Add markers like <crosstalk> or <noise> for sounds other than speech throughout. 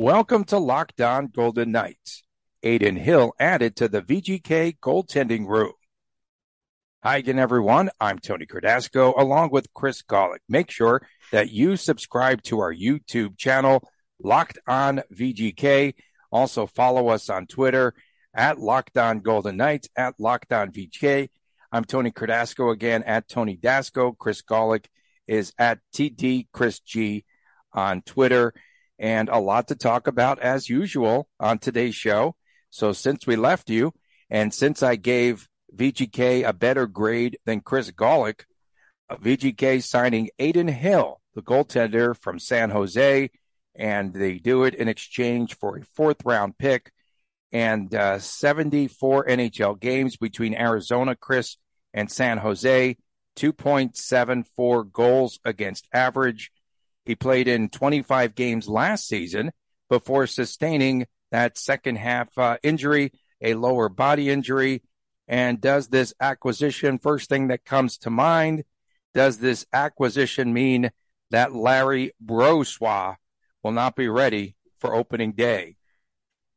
Welcome to Locked On Golden Knights. Adin Hill added to the VGK goaltending room. Hi again, everyone. I'm Tony Cardasco along with Chris Golick. Make sure that you subscribe to our YouTube channel, Locked On VGK. Also follow us on Twitter at Locked On Golden Knights, at Locked On VGK. I'm Tony Cardasco again at Tony Dasco. Chris Golick is at TD Chris G on Twitter and a lot to talk about as usual on today's show. So since we left you and since I gave VGK a better grade than Chris Golick, VGK signing Adin Hill, the goaltender from San Jose, and they do it in exchange for a fourth round pick and uh, 74 NHL games between Arizona, Chris, and San Jose, 2.74 goals against average, he played in 25 games last season before sustaining that second half uh, injury, a lower body injury. And does this acquisition, first thing that comes to mind, does this acquisition mean that Larry Brossoit will not be ready for opening day?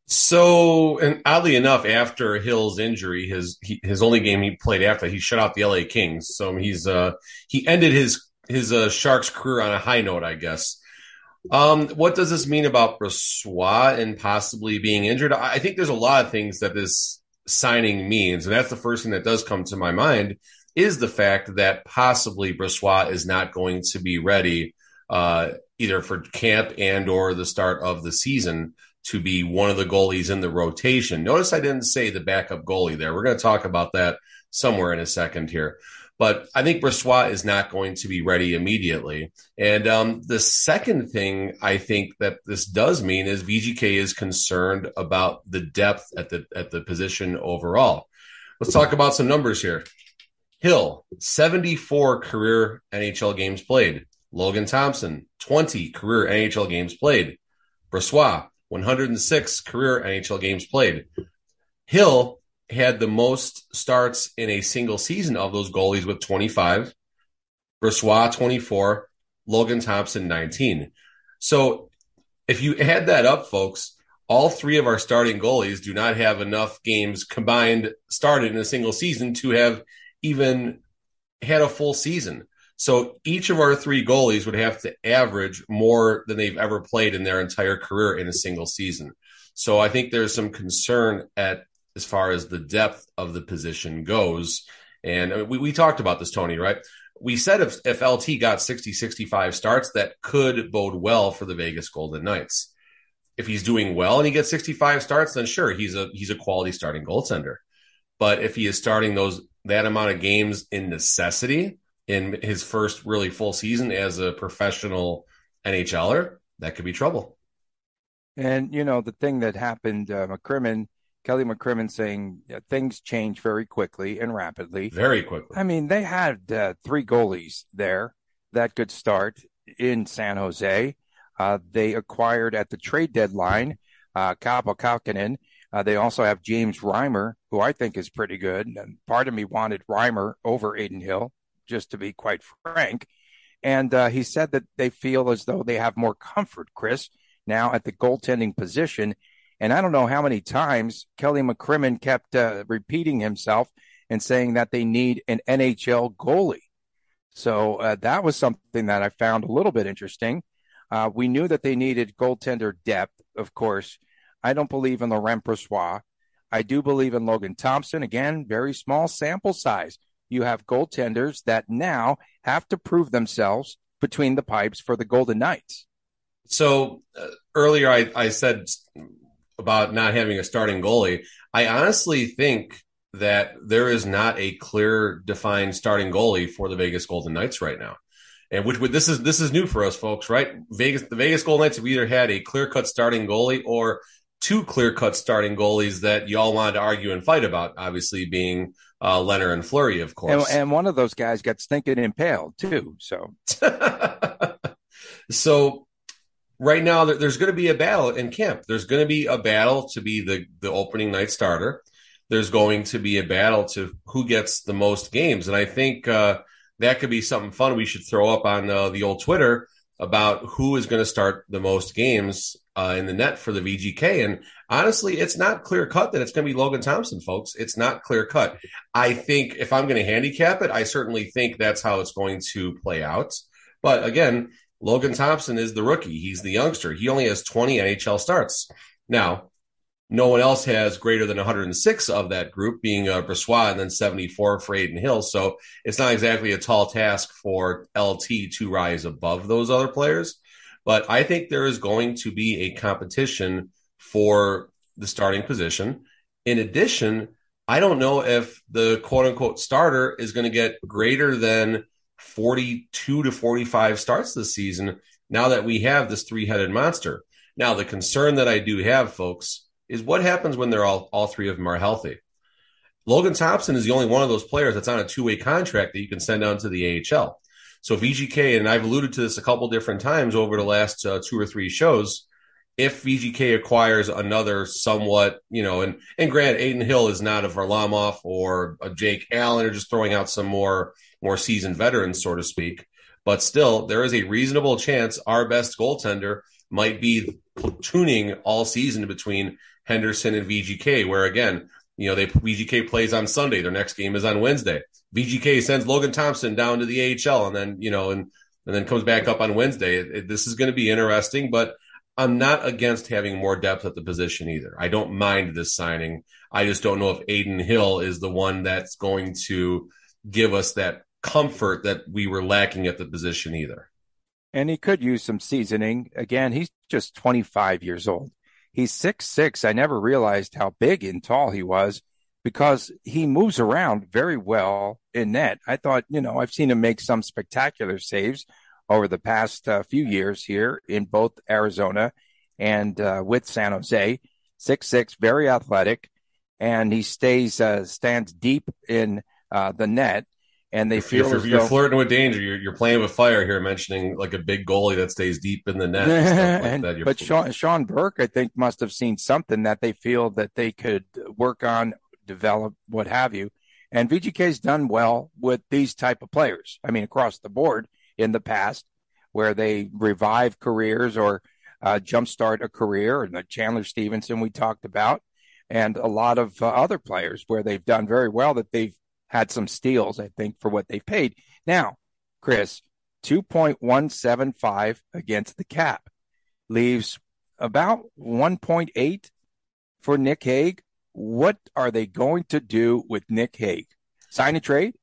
So, and oddly enough, after Hill's injury, his he, his only game he played after he shut out the LA Kings. So he's uh he ended his his uh, Sharks career on a high note, I guess. Um, what does this mean about Brossoit and possibly being injured? I think there's a lot of things that this signing means, and that's the first thing that does come to my mind is the fact that possibly Brossoit is not going to be ready uh, either for camp and or the start of the season to be one of the goalies in the rotation. Notice I didn't say the backup goalie there. We're going to talk about that somewhere in a second here. But I think Brossoit is not going to be ready immediately. And um, the second thing I think that this does mean is VGK is concerned about the depth at the at the position overall. Let's talk about some numbers here. Hill, 74 career NHL games played. Logan Thompson, 20 career NHL games played. Brossoit, 106 career NHL games played. Hill had the most starts in a single season of those goalies with 25, Brossoit 24, Logan Thompson 19. So if you add that up, folks, all three of our starting goalies do not have enough games combined started in a single season to have even had a full season. So each of our three goalies would have to average more than they've ever played in their entire career in a single season. So I think there's some concern at as far as the depth of the position goes. And we, we talked about this, Tony, right? We said if, if LT got 60, 65 starts, that could bode well for the Vegas Golden Knights. If he's doing well and he gets 65 starts, then sure, he's a he's a quality starting goaltender. But if he is starting those that amount of games in necessity in his first really full season as a professional NHLer, that could be trouble. And you know the thing that happened, uh, McCrimmon Kelly McCrimmon saying things change very quickly and rapidly. Very quickly. I mean, they had uh, three goalies there that could start in San Jose. Uh, they acquired at the trade deadline uh, Kaapo Kähkönen. Uh, they also have James Reimer, who I think is pretty good. And part of me wanted Reimer over Adin Hill, just to be quite frank. And uh, he said that they feel as though they have more comfort, Chris, now at the goaltending position and I don't know how many times Kelly McCrimmon kept uh, repeating himself and saying that they need an NHL goalie. So uh, that was something that I found a little bit interesting. Uh, we knew that they needed goaltender depth, of course. I don't believe in Laurent Brossoit. I do believe in Logan Thompson. Again, very small sample size. You have goaltenders that now have to prove themselves between the pipes for the Golden Knights. So uh, earlier I, I said about not having a starting goalie. I honestly think that there is not a clear defined starting goalie for the Vegas Golden Knights right now. And which this is this is new for us folks, right? Vegas the Vegas Golden Knights have either had a clear cut starting goalie or two clear cut starting goalies that you all wanted to argue and fight about, obviously being uh, Lehner and Fleury, of course. And, and one of those guys got stinking impaled too. So, <laughs> so right now there's going to be a battle in camp. There's going to be a battle to be the the opening night starter. There's going to be a battle to who gets the most games, and I think uh, that could be something fun we should throw up on uh, the old Twitter about who is going to start the most games uh, in the net for the VGK. And honestly, it's not clear cut that it's going to be Logan Thompson, folks. It's not clear cut. I think if I'm going to handicap it, I certainly think that's how it's going to play out. But again, Logan Thompson is the rookie. He's the youngster. He only has 20 NHL starts. Now, no one else has greater than 106 of that group, being uh, Brossoit and then 74 for Adin Hill. So it's not exactly a tall task for LT to rise above those other players. But I think there is going to be a competition for the starting position. In addition, I don't know if the quote unquote starter is going to get greater than 42 to 45 starts this season now that we have this three headed monster. Now, the concern that I do have, folks, is what happens when they're all, all three of them are healthy. Logan Thompson is the only one of those players that's on a two way contract that you can send down to the AHL. So VGK, and I've alluded to this a couple different times over the last uh, two or three shows, if VGK acquires another somewhat, you know, and and Grant Adin Hill is not a Varlamov or a Jake Allen, or just throwing out some more more seasoned veterans, so to speak. But still, there is a reasonable chance our best goaltender might be platooning all season between Henderson and VGK, where again, you know, they VGK plays on Sunday. Their next game is on Wednesday. VGK sends Logan Thompson down to the AHL, and then you know, and and then comes back up on Wednesday. It, it, this is going to be interesting, but I'm not against having more depth at the position either. I don't mind this signing. I just don't know if Adin Hill is the one that's going to give us that comfort that we were lacking at the position either. And he could use some seasoning. Again, he's just 25 years old. He's six six. I never realized how big and tall he was because he moves around very well in net. I thought, you know, I've seen him make some spectacular saves over the past uh, few years here in both Arizona and uh, with San Jose. Six six, very athletic, and he stays uh, stands deep in uh, the net and they feel you're, you're though, flirting with danger. You're, you're playing with fire here, mentioning like a big goalie that stays deep in the net. And <laughs> like and, but Sean, Sean Burke, I think, must have seen something that they feel that they could work on, develop, what have you. And VGK's done well with these type of players. I mean, across the board in the past, where they revive careers or uh, jumpstart a career, and the Chandler Stephenson we talked about, and a lot of uh, other players where they've done very well that they've had some steals, I think, for what they've paid. Now, Chris, 2.175 against the cap leaves about 1.8 for Nick Hague. What are they going to do with Nick Hague? Sign a trade?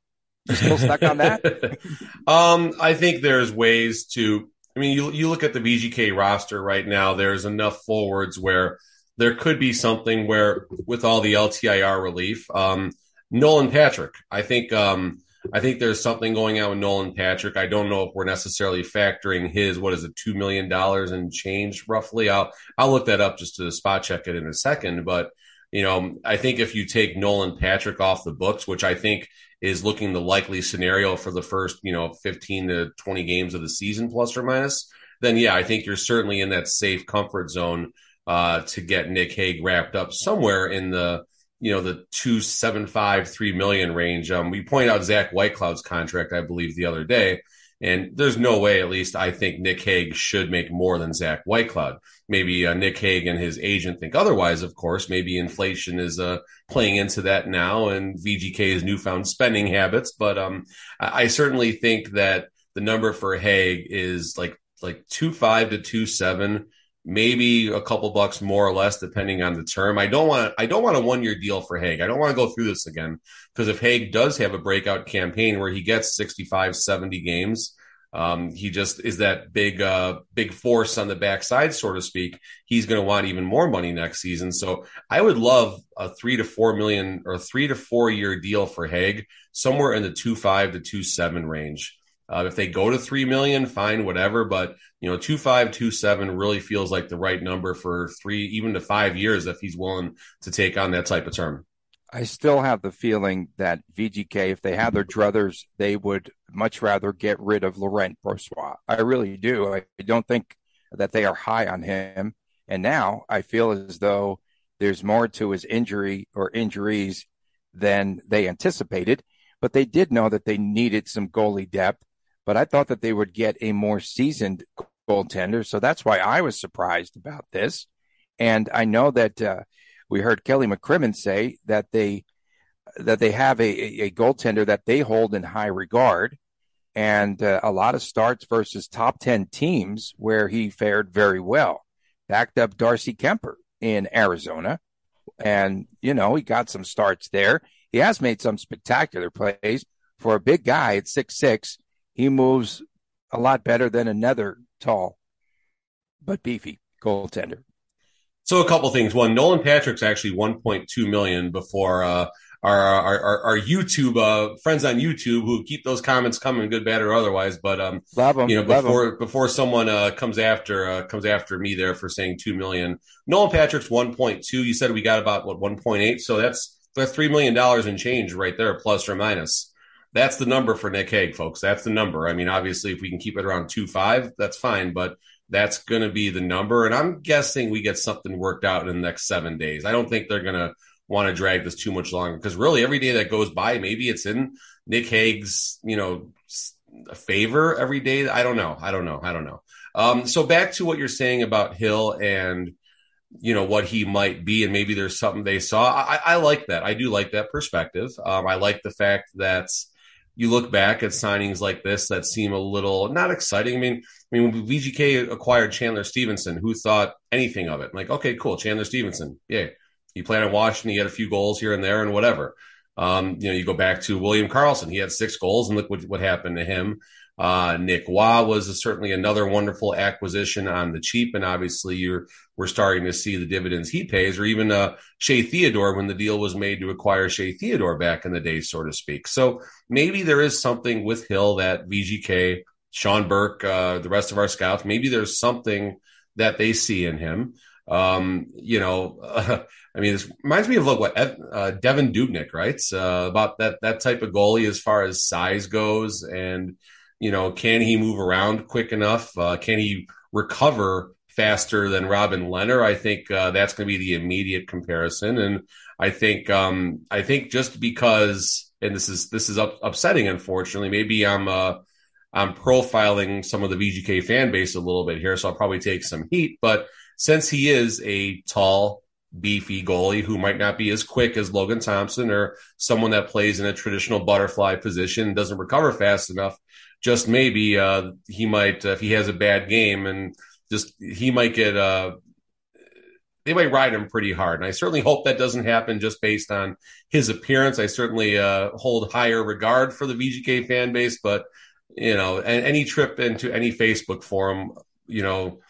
Still stuck on that? <laughs> um, I think there's ways to. I mean, you you look at the VGK roster right now. There's enough forwards where there could be something where, with all the LTIR relief, um, Nolan Patrick. I think um, I think there's something going on with Nolan Patrick. I don't know if we're necessarily factoring his what is it, two million dollars and change roughly. I'll I'll look that up just to spot check it in a second. But you know, I think if you take Nolan Patrick off the books, which I think is looking the likely scenario for the first, you know, 15 to 20 games of the season, plus or minus, then yeah, I think you're certainly in that safe comfort zone uh, to get Nick Hague wrapped up somewhere in the you know the two seven five three million range. Um, we pointed out Zach Whitecloud's contract, I believe, the other day, and there's no way, at least I think Nick Hague should make more than Zach Whitecloud. Maybe uh, Nick Hague and his agent think otherwise. Of course, maybe inflation is uh, playing into that now, and VGK's newfound spending habits. But um, I, I certainly think that the number for Hague is like like two five to two seven maybe a couple bucks more or less depending on the term. I don't want I don't want a one year deal for Hague. I don't want to go through this again because if Hague does have a breakout campaign where he gets 65, 70 games, um, he just is that big uh, big force on the backside, so to speak. He's going to want even more money next season. So I would love a three to four million or three to four year deal for Hague, somewhere in the two five to two seven range. Uh, if they go to three million, fine, whatever. But you know, two five, two seven really feels like the right number for three, even to five years if he's willing to take on that type of term. I still have the feeling that VGK, if they had their druthers, they would much rather get rid of Laurent Brossoit. I really do. I don't think that they are high on him. And now I feel as though there's more to his injury or injuries than they anticipated. But they did know that they needed some goalie depth. But I thought that they would get a more seasoned goaltender. So that's why I was surprised about this. And I know that uh, we heard Kelly McCrimmon say that they that they have a, a, goaltender that they hold in high regard and uh, a lot of starts versus top 10 teams where he fared very well. Backed up Darcy Kuemper in Arizona. And, you know, he got some starts there. He has made some spectacular plays. For a big guy at six six, he moves a lot better than another tall but beefy goaltender. So a couple things. One, Nolan Patrick's actually 1.2 million before uh, our, our, our YouTube uh, friends on YouTube who keep those comments coming, good, bad, or otherwise. But um, Love them. you know, before before someone uh, comes after uh, comes after me there for saying two million, Nolan Patrick's 1.2. You said we got about what 1.8, so that's that's three million dollars in change right there, plus or minus. That's the number for Nick Hague, folks. That's the number. I mean, obviously, if we can keep it around two five, that's fine. But that's going to be the number. And I'm guessing we get something worked out in the next seven days. I don't think they're going to want to drag this too much longer because really every day that goes by, maybe it's in Nick Hague's, you know, favor every day. I don't know. I don't know. I don't know. Um, so back to what you're saying about Hill and, you know, what he might be, and maybe there's something they saw. I, I like that. I do like that perspective. Um, I like the fact that you look back at signings like this that seem a little not exciting. I mean, I mean, when VGK acquired Chandler Stephenson, who thought anything of it? Like, okay, cool, Chandler Stephenson, yeah, he played in Washington, he had a few goals here and there, and whatever. Um, you know, you go back to William Karlsson, he had six goals, and look what, what happened to him. Uh, Nick Waugh was a, certainly another wonderful acquisition on the cheap, and obviously you're we're starting to see the dividends he pays, or even uh, Shea Theodore when the deal was made to acquire Shea Theodore back in the day, so to speak. So maybe there is something with Hill that VGK, Sean Burke, uh, the rest of our scouts, maybe there's something that they see in him. Um, you know, uh, <laughs> I mean, this reminds me of look what uh, Devan Dubnyk, right? Uh, about that that type of goalie as far as size goes, and you know, can he move around quick enough? Uh, can he recover faster than Robin Lehner? I think uh, that's going to be the immediate comparison, and I think um, I think just because, and this is this is up, upsetting, unfortunately. Maybe I'm uh, I'm profiling some of the VGK fan base a little bit here, so I'll probably take some heat. But since he is a tall, beefy goalie who might not be as quick as Logan Thompson or someone that plays in a traditional butterfly position and doesn't recover fast enough, just maybe uh, he might uh, if he has a bad game and just he might get uh, they might ride him pretty hard. And I certainly hope that doesn't happen just based on his appearance. I certainly uh, hold higher regard for the VGK fan base, but you know, any trip into any Facebook forum, you know,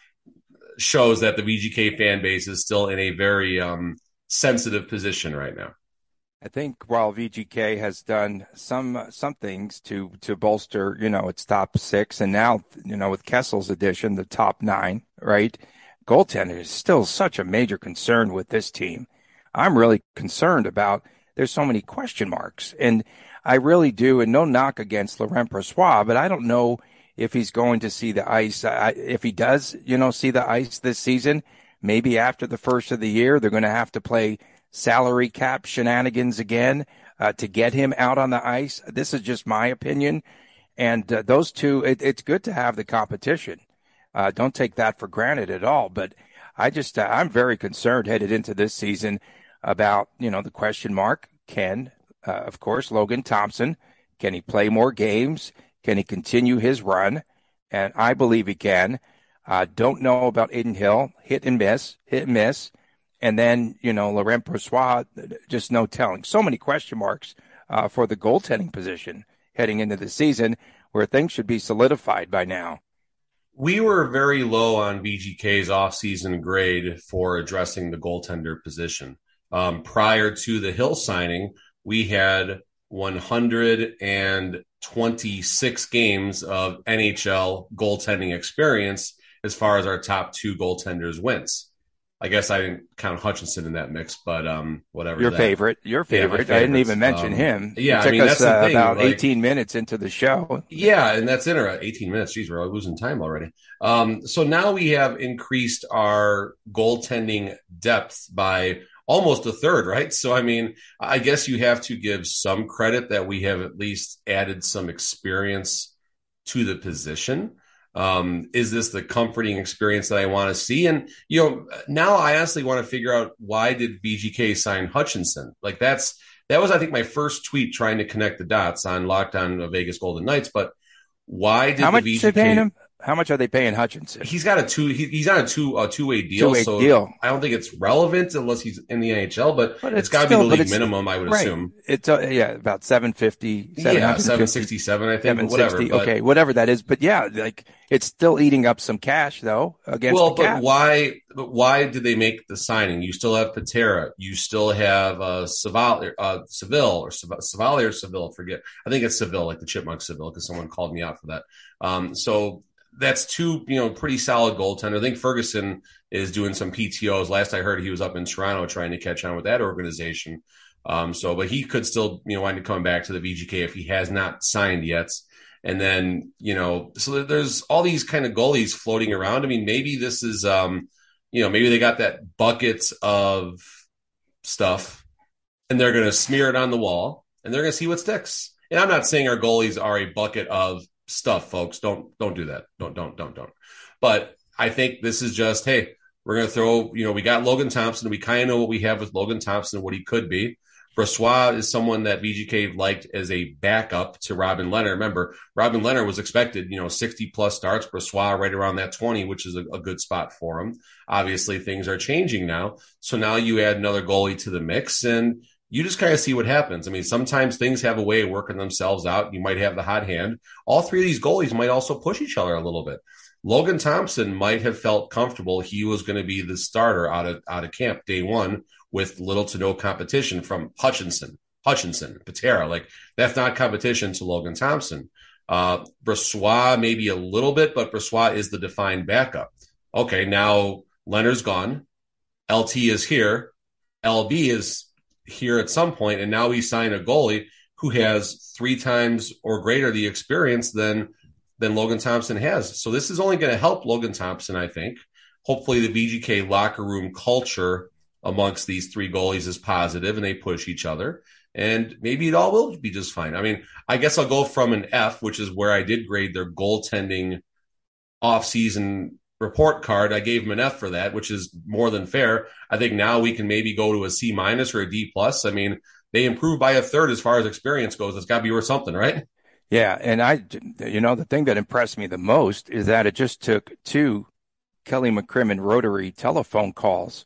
shows that the VGK fan base is still in a very um, sensitive position right now. I think while VGK has done some some things to to bolster, you know, its top six, and now you know with Kessel's addition, the top nine, right? Goaltender is still such a major concern with this team. I'm really concerned about. There's so many question marks, and I really do. And no knock against Laurent Brossoit, but I don't know if he's going to see the ice. I, if he does, you know, see the ice this season, maybe after the first of the year, they're going to have to play salary cap shenanigans again uh, to get him out on the ice. This is just my opinion. And uh, those two, it, it's good to have the competition. Uh, don't take that for granted at all. But I just, uh, I'm very concerned headed into this season about, you know, the question mark. Can, uh, of course, Logan Thompson, can he play more games? Can he continue his run? And I believe he can. Uh, don't know about Adin Hill, hit and miss, hit and miss. And then, you know, Laurent Brossoit, just no telling. So many question marks uh, for the goaltending position heading into the season where things should be solidified by now. We were very low on VGK's offseason grade for addressing the goaltender position. Um, prior to the Hill signing, we had 126 games of NHL goaltending experience as far as our top two goaltenders wins. I guess I didn't count Hutchinson in that mix, but um, whatever. Your that. favorite, your favorite. Yeah, I didn't even mention um, him. Yeah, it took I mean, us that's uh, thing, about like, 18 minutes into the show. Yeah, and that's interesting. 18 minutes. Geez, we're losing time already. Um, so now we have increased our goaltending depth by almost a third, right? So, I mean, I guess you have to give some credit that we have at least added some experience to the position. Um, is this the comforting experience that I want to see? And you know, now I honestly want to figure out why did VGK sign Hutchinson? Like that's that was I think my first tweet trying to connect the dots on lockdown of Vegas Golden Knights. But why did How much are they paying him? How much are they paying Hutchinson? He's got a two. He, he's on a two a two way deal. Two-way so deal. I don't think it's relevant unless he's in the NHL. But, But it's it's got to be the league minimum, I would right. assume. It's uh, yeah, about 750, Yeah, seven sixty seven. I think. Whatever. 760. but- okay, whatever that is. But yeah, like it's still eating up some cash though against well, but why? But why did they make the signing? You still have Patera. You still have uh, Savali, uh, Seville or Sav- Savali or Seville. Forget. I think it's Seville, like the Chipmunk Seville, because someone called me out for that. Um, so that's two, you know, pretty solid goaltender. I think Ferguson is doing some PTOs. Last I heard, he was up in Toronto trying to catch on with that organization. Um, so, but he could still, you know, wind up coming back to the VGK if he has not signed yet. And then, you know, so there's all these kind of goalies floating around. I mean, maybe this is, um, you know, maybe they got that bucket of stuff and they're going to smear it on the wall and they're going to see what sticks. And I'm not saying our goalies are a bucket of stuff, folks. Don't don't do that. Don't don't don't don't. But I think this is just hey, we're going to throw. You know, we got Logan Thompson. We kind of know what we have with Logan Thompson and what he could be. Brossoit is someone that VGK liked as a backup to Robin Lehner. Remember, Robin Lehner was expected, you know, 60 plus starts, Brossoit right around that 20, which is a, a good spot for him. Obviously, things are changing now. So now you add another goalie to the mix and you just kind of see what happens. I mean, sometimes things have a way of working themselves out. You might have the hot hand. All three of these goalies might also push each other a little bit. Logan Thompson might have felt comfortable he was going to be the starter out of out of camp day one with little to no competition from Hutchinson, Hutchinson, Patera. Like that's not competition to Logan Thompson. Uh, Brossoit maybe a little bit, but Brossoit is the defined backup. Okay, now Lehner's gone. LT is here. LB is here at some point, and now we sign a goalie who has three times or greater the experience than than Logan Thompson has. So this is only going to help Logan Thompson, I think. Hopefully, the VGK locker room culture amongst these three goalies is positive, and they push each other. And maybe it all will be just fine. I mean, I guess I'll go from an F, which is where I did grade their goaltending offseason report card. I gave him an F for that, which is more than fair. I think now we can maybe go to a C minus or a D plus. I mean, they improved by a third as far as experience goes. It's got to be worth something, right? Yeah, and I, you know, the thing that impressed me the most is that it just took two Kelly McCrimmon rotary telephone calls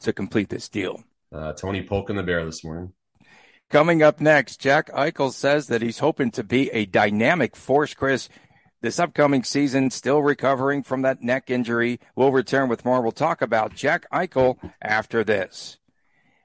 to complete this deal. Uh, Tony poking the bear this morning. Coming up next, Jack Eichel says that he's hoping to be a dynamic force, Chris. This upcoming season, still recovering from that neck injury. We'll return with more. We'll talk about Jack Eichel after this.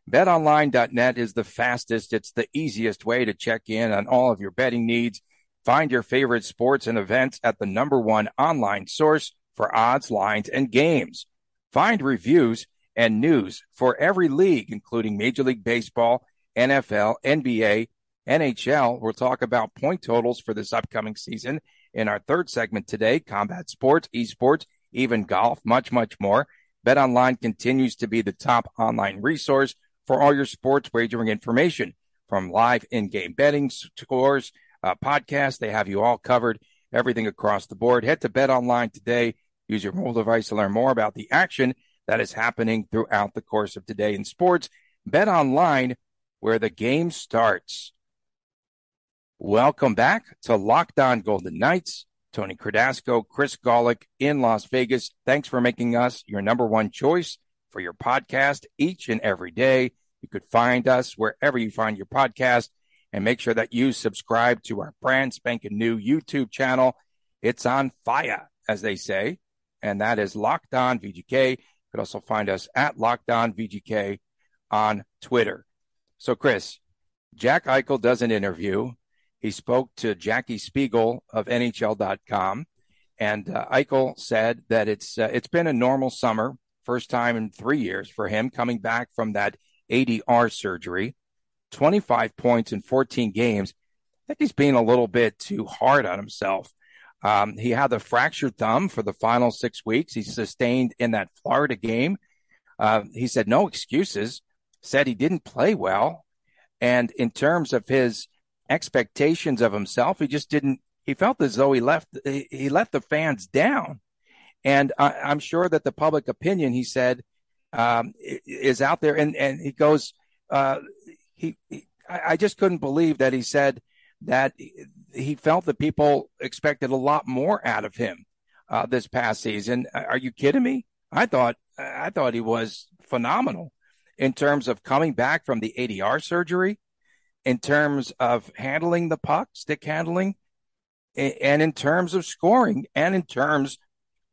BetOnline.net is the fastest, it's the easiest way to check in on all of your betting needs. Find your favorite sports and events at the number one online source for odds, lines, and games. Find reviews and news for every league, including Major League Baseball, NFL, NBA, NHL. We'll talk about point totals for this upcoming season in our third segment today combat sports, esports, even golf, much, much more. BetOnline continues to be the top online resource for all your sports wagering information from live in game betting scores, uh, podcasts. They have you all covered, everything across the board. Head to BetOnline today. Use your mobile device to learn more about the action that is happening throughout the course of today in sports. BetOnline, where the game starts. Welcome back to Locked On Golden Knights. Tony Cardasco, Chris Golick in Las Vegas. Thanks for making us your number one choice for your podcast each and every day. You could find us wherever you find your podcast and make sure that you subscribe to our brand spanking new YouTube channel. It's on fire, as they say, and that is Locked On VGK. You could also find us at Locked On VGK on Twitter. So, Chris, Jack Eichel does an interview. He spoke to Jackie Spiegel of NHL.com, and uh, Eichel said that it's uh, it's been a normal summer, first time in three years for him coming back from that ADR surgery. 25 points in 14 games. I think he's being a little bit too hard on himself. Um, he had the fractured thumb for the final six weeks. He sustained in that Florida game. Uh, he said no excuses. Said he didn't play well, and in terms of his expectations of himself, he just didn't. He felt as though he left he let the fans down, and I, am sure that the public opinion he said um, is out there. And and he goes, uh, he, he I just couldn't believe that he said that he felt that people expected a lot more out of him uh, this past season. Are you kidding me? I thought I thought he was phenomenal in terms of coming back from the ADR surgery, in terms of handling the puck, stick handling, and in terms of scoring, and in terms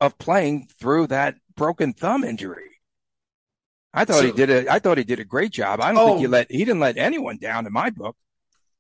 of playing through that broken thumb injury. I thought so, he did a I thought he did a great job. I don't oh, think he oh. let he didn't let anyone down in my book.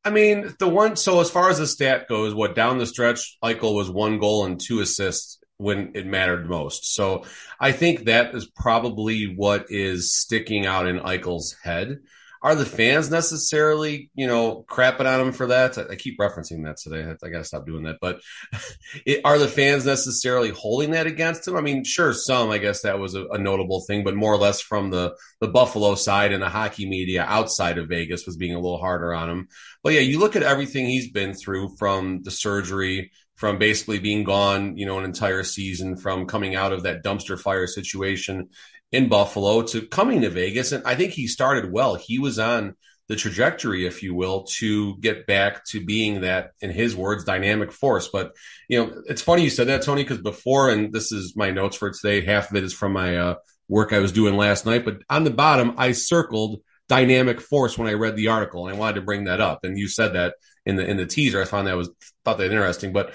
I mean, the one so as far as the stat goes, what down the stretch, Eichel was one goal and two assists when it mattered most. So I think that is probably what is sticking out in Eichel's head. Are the fans necessarily, you know, crapping on him for that? I, keep referencing that today. I, I got to stop doing that. But <laughs> it, are the fans necessarily holding that against him? I mean, sure, some. I guess that was a, a notable thing, but more or less from the the Buffalo side and the hockey media outside of Vegas was being a little harder on him. But yeah, you look at everything he's been through from the surgery from basically being gone, you know, an entire season, from coming out of that dumpster fire situation in Buffalo to coming to Vegas. And I think he started well. He was on the trajectory, if you will, to get back to being that, in his words, dynamic force. But, you know, it's funny you said that, Tony, because before, and this is my notes for today, half of it is from my uh, work I was doing last night. But on the bottom, I circled dynamic force when I read the article, and I wanted to bring that up. And you said that in the in the teaser. I found that was thought that interesting. But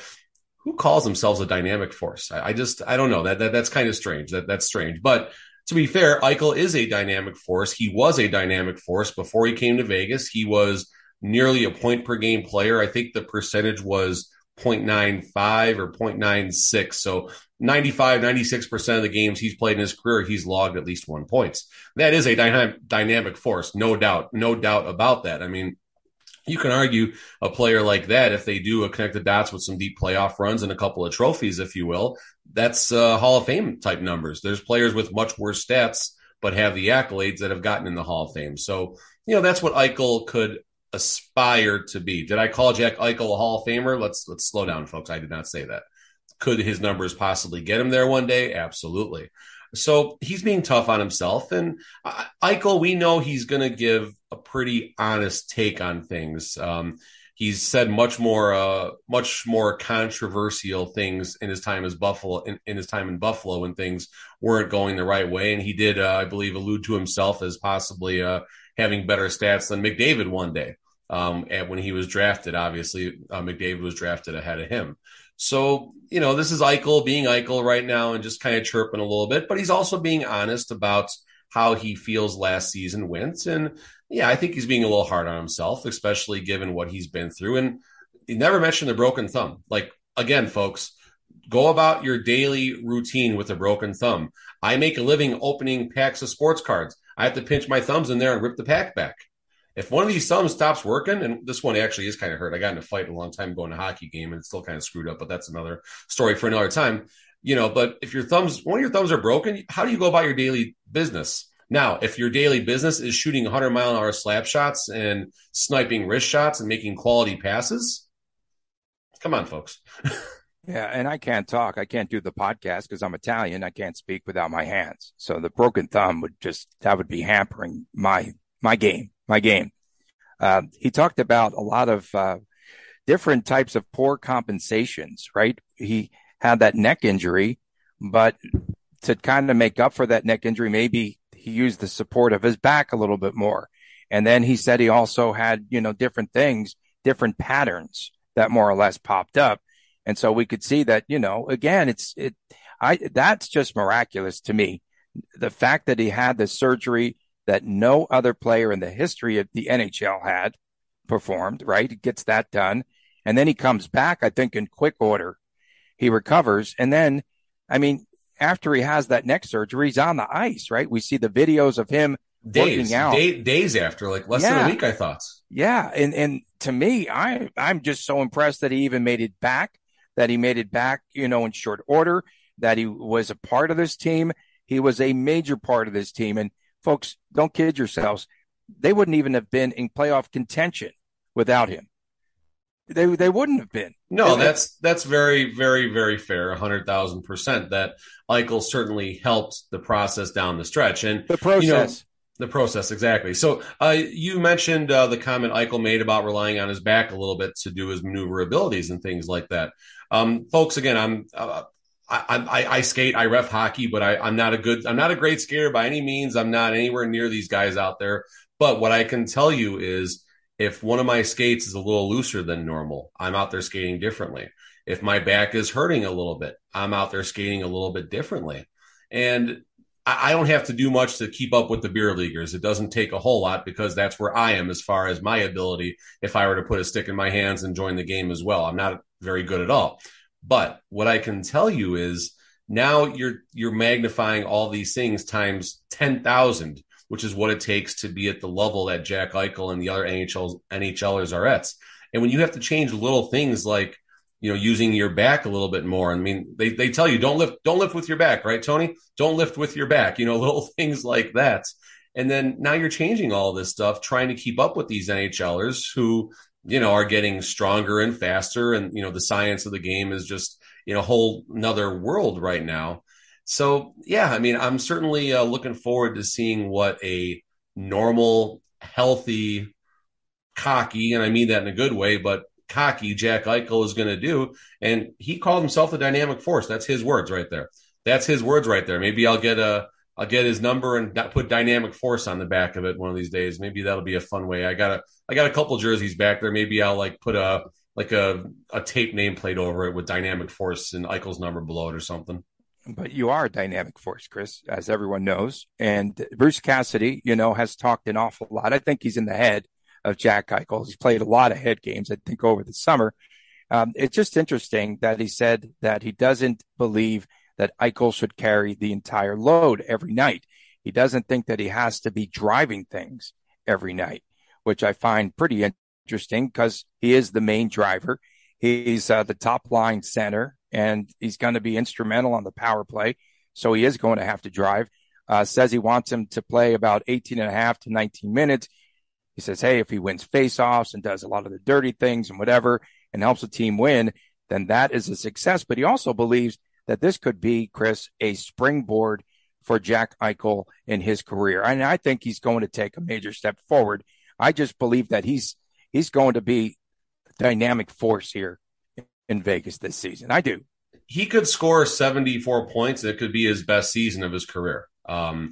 who calls themselves a dynamic force? I, I just I don't know that, that that's kind of strange. That that's strange. But to be fair, Eichel is a dynamic force. He was a dynamic force before he came to Vegas. He was nearly a point per game player. I think the percentage was 0.95 or 0.96. So 95, 96% of the games he's played in his career, he's logged at least one points. That is a dynamic force, no doubt, no doubt about that. I mean, you can argue a player like that, if they do a connect the dots with some deep playoff runs and a couple of trophies, if you will, that's uh, Hall of Fame type numbers. There's players with much worse stats, but have the accolades that have gotten in the Hall of Fame. So, you know, that's what Eichel could aspire to be. Did I call Jack Eichel a Hall of Famer? Let's let's slow down, folks. I did not say that. Could his numbers possibly get him there one day? Absolutely. So he's being tough on himself. And Eichel, we know he's going to give a pretty honest take on things. Um, he's said much more, uh, much more controversial things in his time as Buffalo, in, in, his time in Buffalo when things weren't going the right way. And he did, uh, I believe, allude to himself as possibly uh, having better stats than McDavid one day. Um, and when he was drafted, obviously, uh, McDavid was drafted ahead of him. So, you know, this is Eichel being Eichel right now and just kind of chirping a little bit, but he's also being honest about how he feels last season went. And yeah, I think he's being a little hard on himself, especially given what he's been through. And he never mentioned the broken thumb. Like, again, folks, go about your daily routine with a broken thumb. I make a living opening packs of sports cards. I have to pinch my thumbs in there and rip the pack back if one of these thumbs stops working, and this one actually is kind of hurt. I got in a fight a long time going to a hockey game and it's still kind of screwed up, but that's another story for another time. You know, but if your thumbs, one of your thumbs are broken, how do you go about your daily business? Now, if your daily business is shooting 100 mile an hour slap shots and sniping wrist shots and making quality passes, come on, folks. <laughs> yeah, and I can't talk. I can't do the podcast because I'm Italian. I can't speak without my hands. So the broken thumb would just that would be hampering my my game my game. Uh, he talked about a lot of uh, different types of poor compensations, right? He had that neck injury, but to kind of make up for that neck injury, maybe he used the support of his back a little bit more. And then he said he also had, you know, different things, different patterns that more or less popped up. And so we could see that, you know, again, it's, it, I, that's just miraculous to me. The fact that he had the surgery that no other player in the history of the NHL had performed, right? He gets that done. And then he comes back, I think, in quick order. He recovers. And then, I mean, after he has that neck surgery, he's on the ice, right? We see the videos of him days, working out. Day, days after, like less Yeah. than a week, I thought. Yeah, and and to me, I I'm just so impressed that he even made it back, that he made it back, you know, in short order, that he was a part of this team. He was a major part of this team. And folks, don't kid yourselves. They wouldn't even have been in playoff contention without him. They they wouldn't have been. No, that's that's very, very, very fair. A hundred thousand percent. That Eichel certainly helped the process down the stretch, and the process. the process exactly. So, uh, you mentioned uh, the comment Eichel made about relying on his back a little bit to do his maneuverabilities and things like that. Um, folks, again, I'm. Uh, I, I, I skate, I ref hockey, but I, I'm not a good, I'm not a great skater by any means. I'm not anywhere near these guys out there. But what I can tell you is if one of my skates is a little looser than normal, I'm out there skating differently. If my back is hurting a little bit, I'm out there skating a little bit differently. And I I don't have to do much to keep up with the beer leaguers. It doesn't take a whole lot because that's where I am as far as my ability. If I were to put a stick in my hands and join the game as well, I'm not very good at all. But what I can tell you is now you're you're magnifying all these things times ten thousand, which is what it takes to be at the level that Jack Eichel and the other NHL NHLers are at. And when you have to change little things like you know using your back a little bit more, I mean they they tell you don't lift don't lift with your back, right, Tony? Don't lift with your back. You know <laughs> little things like that. And then now you're changing all this stuff, trying to keep up with these NHLers who you know, are getting stronger and faster. And, you know, the science of the game is just, know, a whole another world right now. So, yeah, I mean, I'm certainly uh, looking forward to seeing what a normal, healthy, cocky, and I mean that in a good way, but cocky Jack Eichel is going to do. And he called himself the dynamic force. That's his words right there. That's his words right there. Maybe I'll get a, I'll get his number and put dynamic force on the back of it one of these days. Maybe that'll be a fun way. I got a, I got a couple jerseys back there. Maybe I'll like put a, like a, a tape nameplate over it with dynamic force and Eichel's number below it or something. But you are a dynamic force, Chris, as everyone knows. And Bruce Cassidy, you know, has talked an awful lot. I think he's in the head of Jack Eichel. He's played a lot of head games, I think, over the summer. Um, it's just interesting that he said that he doesn't believe that Eichel should carry the entire load every night. He doesn't think that he has to be driving things every night, which I find pretty interesting because he is the main driver. He's uh, the top line center and he's going to be instrumental on the power play. So he is going to have to drive. Uh, says he wants him to play about 18 and a half to 19 minutes. He says, Hey, if he wins faceoffs and does a lot of the dirty things and whatever and helps the team win, then that is a success. But he also believes that this could be, Chris, a springboard for Jack Eichel in his career. And I think he's going to take a major step forward. I just believe that he's he's going to be a dynamic force here in Vegas this season. I do. He could score 74 points. It could be his best season of his career. Um,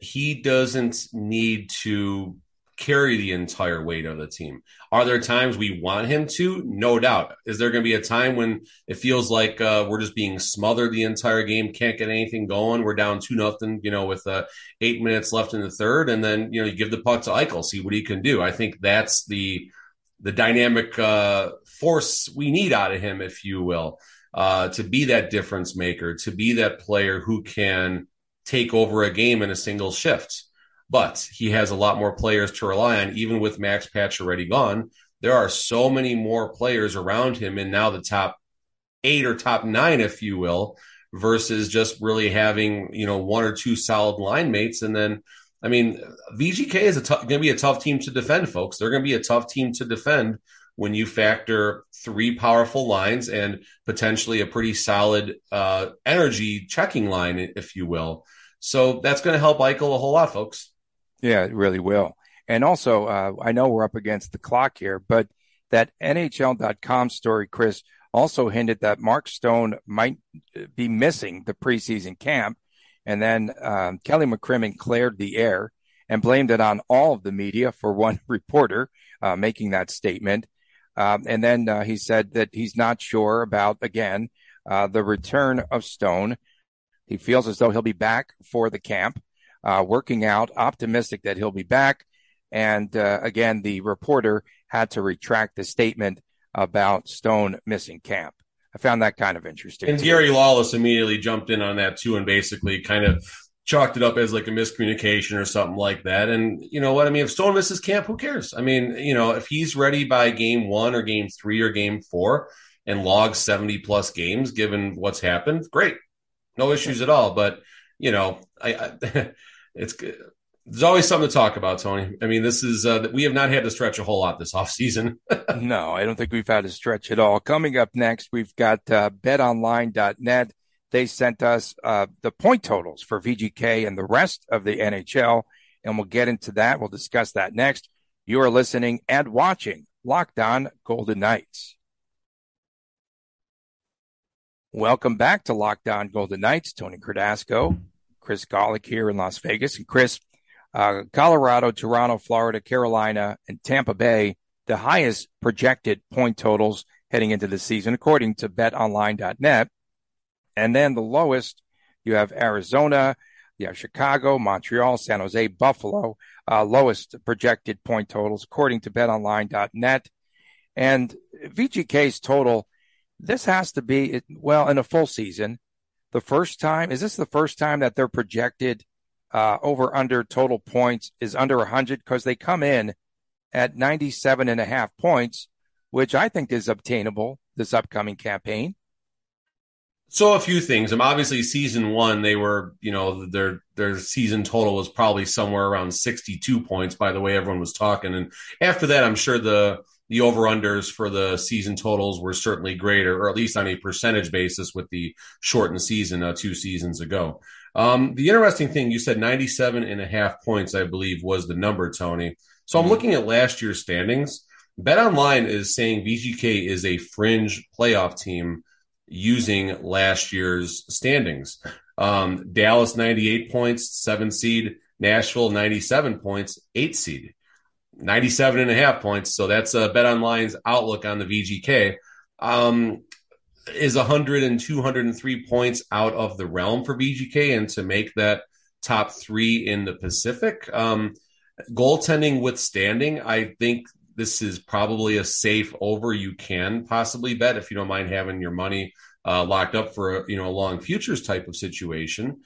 he doesn't need to carry the entire weight of the team. Are there times we want him to? No doubt. Is there going to be a time when it feels like uh, we're just being smothered the entire game, can't get anything going? We're down two nothing, you know, with uh, eight minutes left in the third, and then you know you give the puck to Eichel, see what he can do. I think that's the the dynamic uh, force we need out of him, if you will, uh, to be that difference maker, to be that player who can take over a game in a single shift but he has a lot more players to rely on, even with Max Patch already gone. There are so many more players around him, and now the top eight or top nine, if you will, versus just really having you know one or two solid line mates. And then, I mean, VGK is t- going to be a tough team to defend, folks. They're going to be a tough team to defend when you factor three powerful lines and potentially a pretty solid uh, energy checking line, if you will. So that's going to help Eichel a whole lot, folks. Yeah, it really will. And also, uh, I know we're up against the clock here, but that NHL.com story, Chris, also hinted that Mark Stone might be missing the preseason camp. And then um, Kelly McCrimmon cleared the air and blamed it on all of the media for <laughs> one reporter uh, making that statement. Um, and then uh, he said that he's not sure about, again, uh, the return of Stone. He feels as though he'll be back for the camp uh, working out, optimistic that he'll be back. And uh, again, the reporter had to retract the statement about Stone missing camp. I found that kind of interesting. And. Gary Lawless immediately jumped in on that too and basically kind of chalked it up as like a miscommunication or something like that. And you know what? I mean, if Stone misses camp, who cares? I mean, you know, if he's ready by game one or game three or game four and logs 70 plus games, given what's happened, great. No issues at all. But, you know, I, I <laughs> it's good. there's always something to talk about, Tony. I mean, this is uh, we have not had to stretch a whole lot this <laughs> offseason. <laughs> no, I don't think we've had to stretch at all. Coming up next, we've got uh, betonline.net. They sent us uh, the point totals for VGK and the rest of the NHL, and we'll get into that. We'll discuss that next. You are listening and watching Locked On Golden Knights. Welcome back to Locked On Golden Knights. Tony Cardasco, Chris Golick here in Las Vegas. And Chris, uh, Colorado, Toronto, Florida, Carolina, and Tampa Bay, the highest projected point totals heading into the season, according to betonline.net. And then the lowest, you have Arizona, you have Chicago, Montreal, San Jose, Buffalo, uh, lowest projected point totals, according to betonline.net. And VGK's total, this has to be, well, in a full season, the first time, is this the first time that they're projected uh, over under total points is under 100 because they come in at 97 and a half points, which I think is obtainable this upcoming campaign. So a few things. I'm um, obviously season one. They were, you know, their their season total was probably somewhere around 62 points. By the way, everyone was talking, and after that, I'm sure the the over unders for the season totals were certainly greater, or at least on a percentage basis with the shortened season uh, two seasons ago. Um, the interesting thing, you said 97 and a half points, I believe, was the number, Tony. So I'm mm-hmm. looking at last year's standings. Bet Online is saying VGK is a fringe playoff team using last year's standings. Um, Dallas 98 points, seven seed. Nashville 97 points, eight seed. 97 and a half points. So that's uh, Bet Online's outlook on the VGK. Um, is 100 and 203 points out of the realm for VGK and to make that top three in the Pacific. Um, goaltending withstanding, I think this is probably a safe over you can possibly bet if you don't mind having your money uh, locked up for a, you know a long futures type of situation.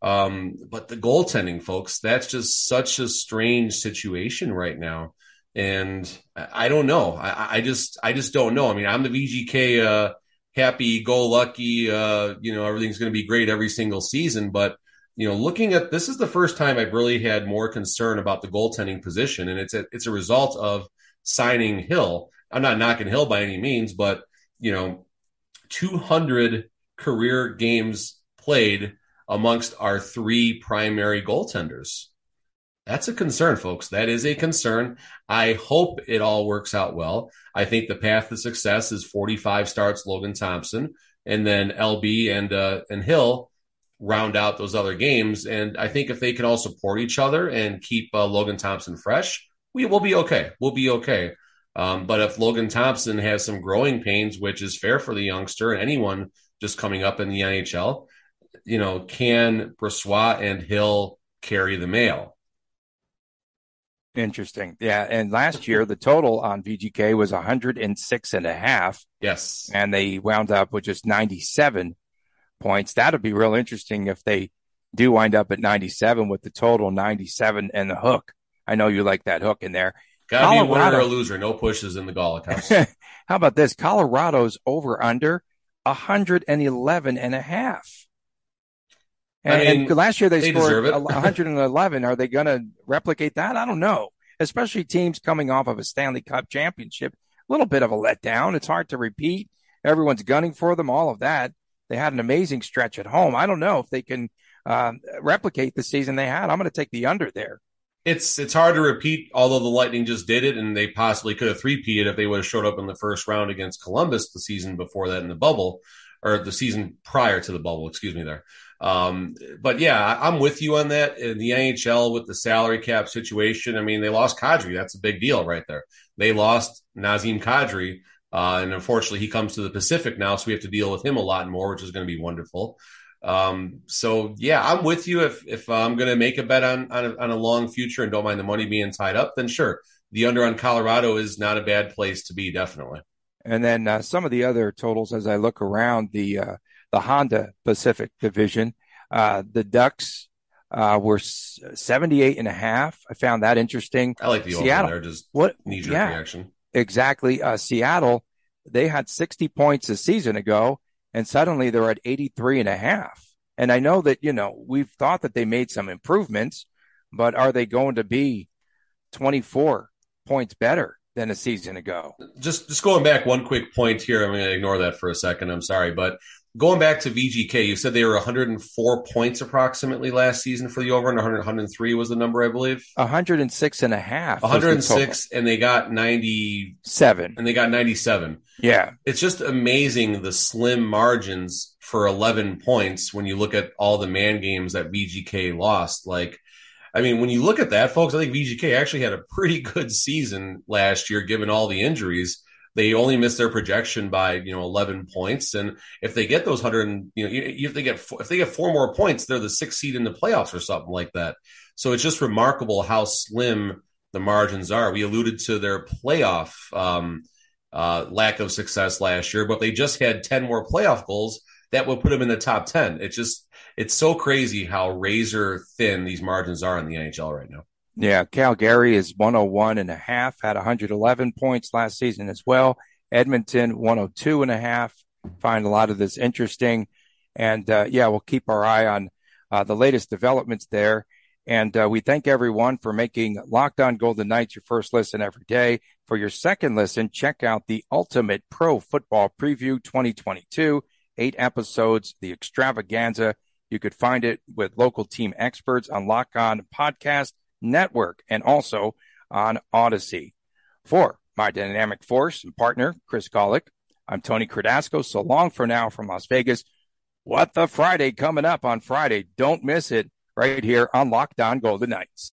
Um, but the goaltending, folks, that's just such a strange situation right now, and I, don't know. I, I, just I just don't know. I mean, I'm the VGK. Uh, happy go lucky, uh, you know, everything's going to be great every single season. But, you know, looking at this is the first time I've really had more concern about the goaltending position. And it's a, it's a result of signing Hill. I'm not knocking Hill by any means, but, you know, 200 career games played amongst our three primary goaltenders. That's a concern, folks. That is a concern. I hope it all works out well. I think the path to success is 45 starts Logan Thompson, and then LB and uh, and Hill round out those other games. And I think if they can all support each other and keep uh, Logan Thompson fresh, we will be okay. We'll be okay. Um, but if Logan Thompson has some growing pains, which is fair for the youngster and anyone just coming up in the NHL, you know, can Brossoit and Hill carry the mail? Interesting. Yeah. And last year, the total on VGK was 106 and a half. Yes. And they wound up with just 97 points. That'd be real interesting if they do wind up at 97 with the total 97 and the hook. I know you like that hook in there. Gotta Colorado, be a winner or a loser. No pushes in the Golick house. <laughs> How about this? Colorado's over under 111 and a half. And, I mean, and last year they, they scored <laughs> 111. Are they going to replicate that? I don't know. Especially teams coming off of a Stanley Cup championship. A little bit of a letdown. It's hard to repeat. Everyone's gunning for them, all of that. They had an amazing stretch at home. I don't know if they can uh, replicate the season they had. I'm going to take the under there. It's it's hard to repeat, although the Lightning just did it, and they possibly could have three-peated if they would have showed up in the first round against Columbus the season before that in the bubble, or the season prior to the bubble. Excuse me, there. Um, but yeah, I'm with you on that. In the NHL with the salary cap situation, I mean, they lost Kadri. That's a big deal right there. They lost Nazim Kadri. Uh, and unfortunately, he comes to the Pacific now, so we have to deal with him a lot more, which is going to be wonderful. Um, so yeah, I'm with you. If if I'm going to make a bet on on a, on a long future and don't mind the money being tied up, then sure, the under on Colorado is not a bad place to be. Definitely. And then uh, some of the other totals as I look around the uh, the Honda Pacific division, uh, the Ducks uh, were 78 and a half. I found that interesting. I like the Seattle. there, just what knee jerk yeah, reaction. Exactly. Uh, Seattle, they had 60 points a season ago, and suddenly they're at 83 and a half. And I know that, you know, we've thought that they made some improvements, but are they going to be 24 points better than a season ago? Just just going back one quick point here. I'm going to ignore that for a second. I'm sorry, but going back to VGK, you said they were 104 points approximately last season for the over, and 100, 103 was the number, I believe. 106 and a half. 106, the and they got 97. And they got 97. Yeah. It's just amazing the slim margins for 11 points when you look at all the man games that VGK lost. Like, I mean, when you look at that, folks, I think VGK actually had a pretty good season last year, given all the injuries they only missed their projection by you know 11 points. And if they get those 100 you know if they get if they get four more points they're the sixth seed in the playoffs or something like that. So it's just remarkable how slim the margins are. We alluded to their playoff um, uh, lack of success last year but they just had 10 more playoff goals that would put them in the top 10 it's just it's so crazy how razor thin these margins are in the nhl right now yeah, Calgary is 101 and a half, had 111 points last season as well. Edmonton 102 and a half. Find a lot of this interesting. And uh, yeah, we'll keep our eye on uh, the latest developments there. And uh, we thank everyone for making Locked On Golden Knights your first listen every day. For your second listen, check out the Ultimate Pro Football Preview 2022. Eight episodes, the extravaganza. You could find it with local team experts on Lock On Podcast Network and also on Audacy. For my dynamic force and partner, Chris Golick, I'm Tony Cardasco. So long for now from Las Vegas. What the Friday coming up on Friday? Don't miss it right here on Locked On Golden Knights.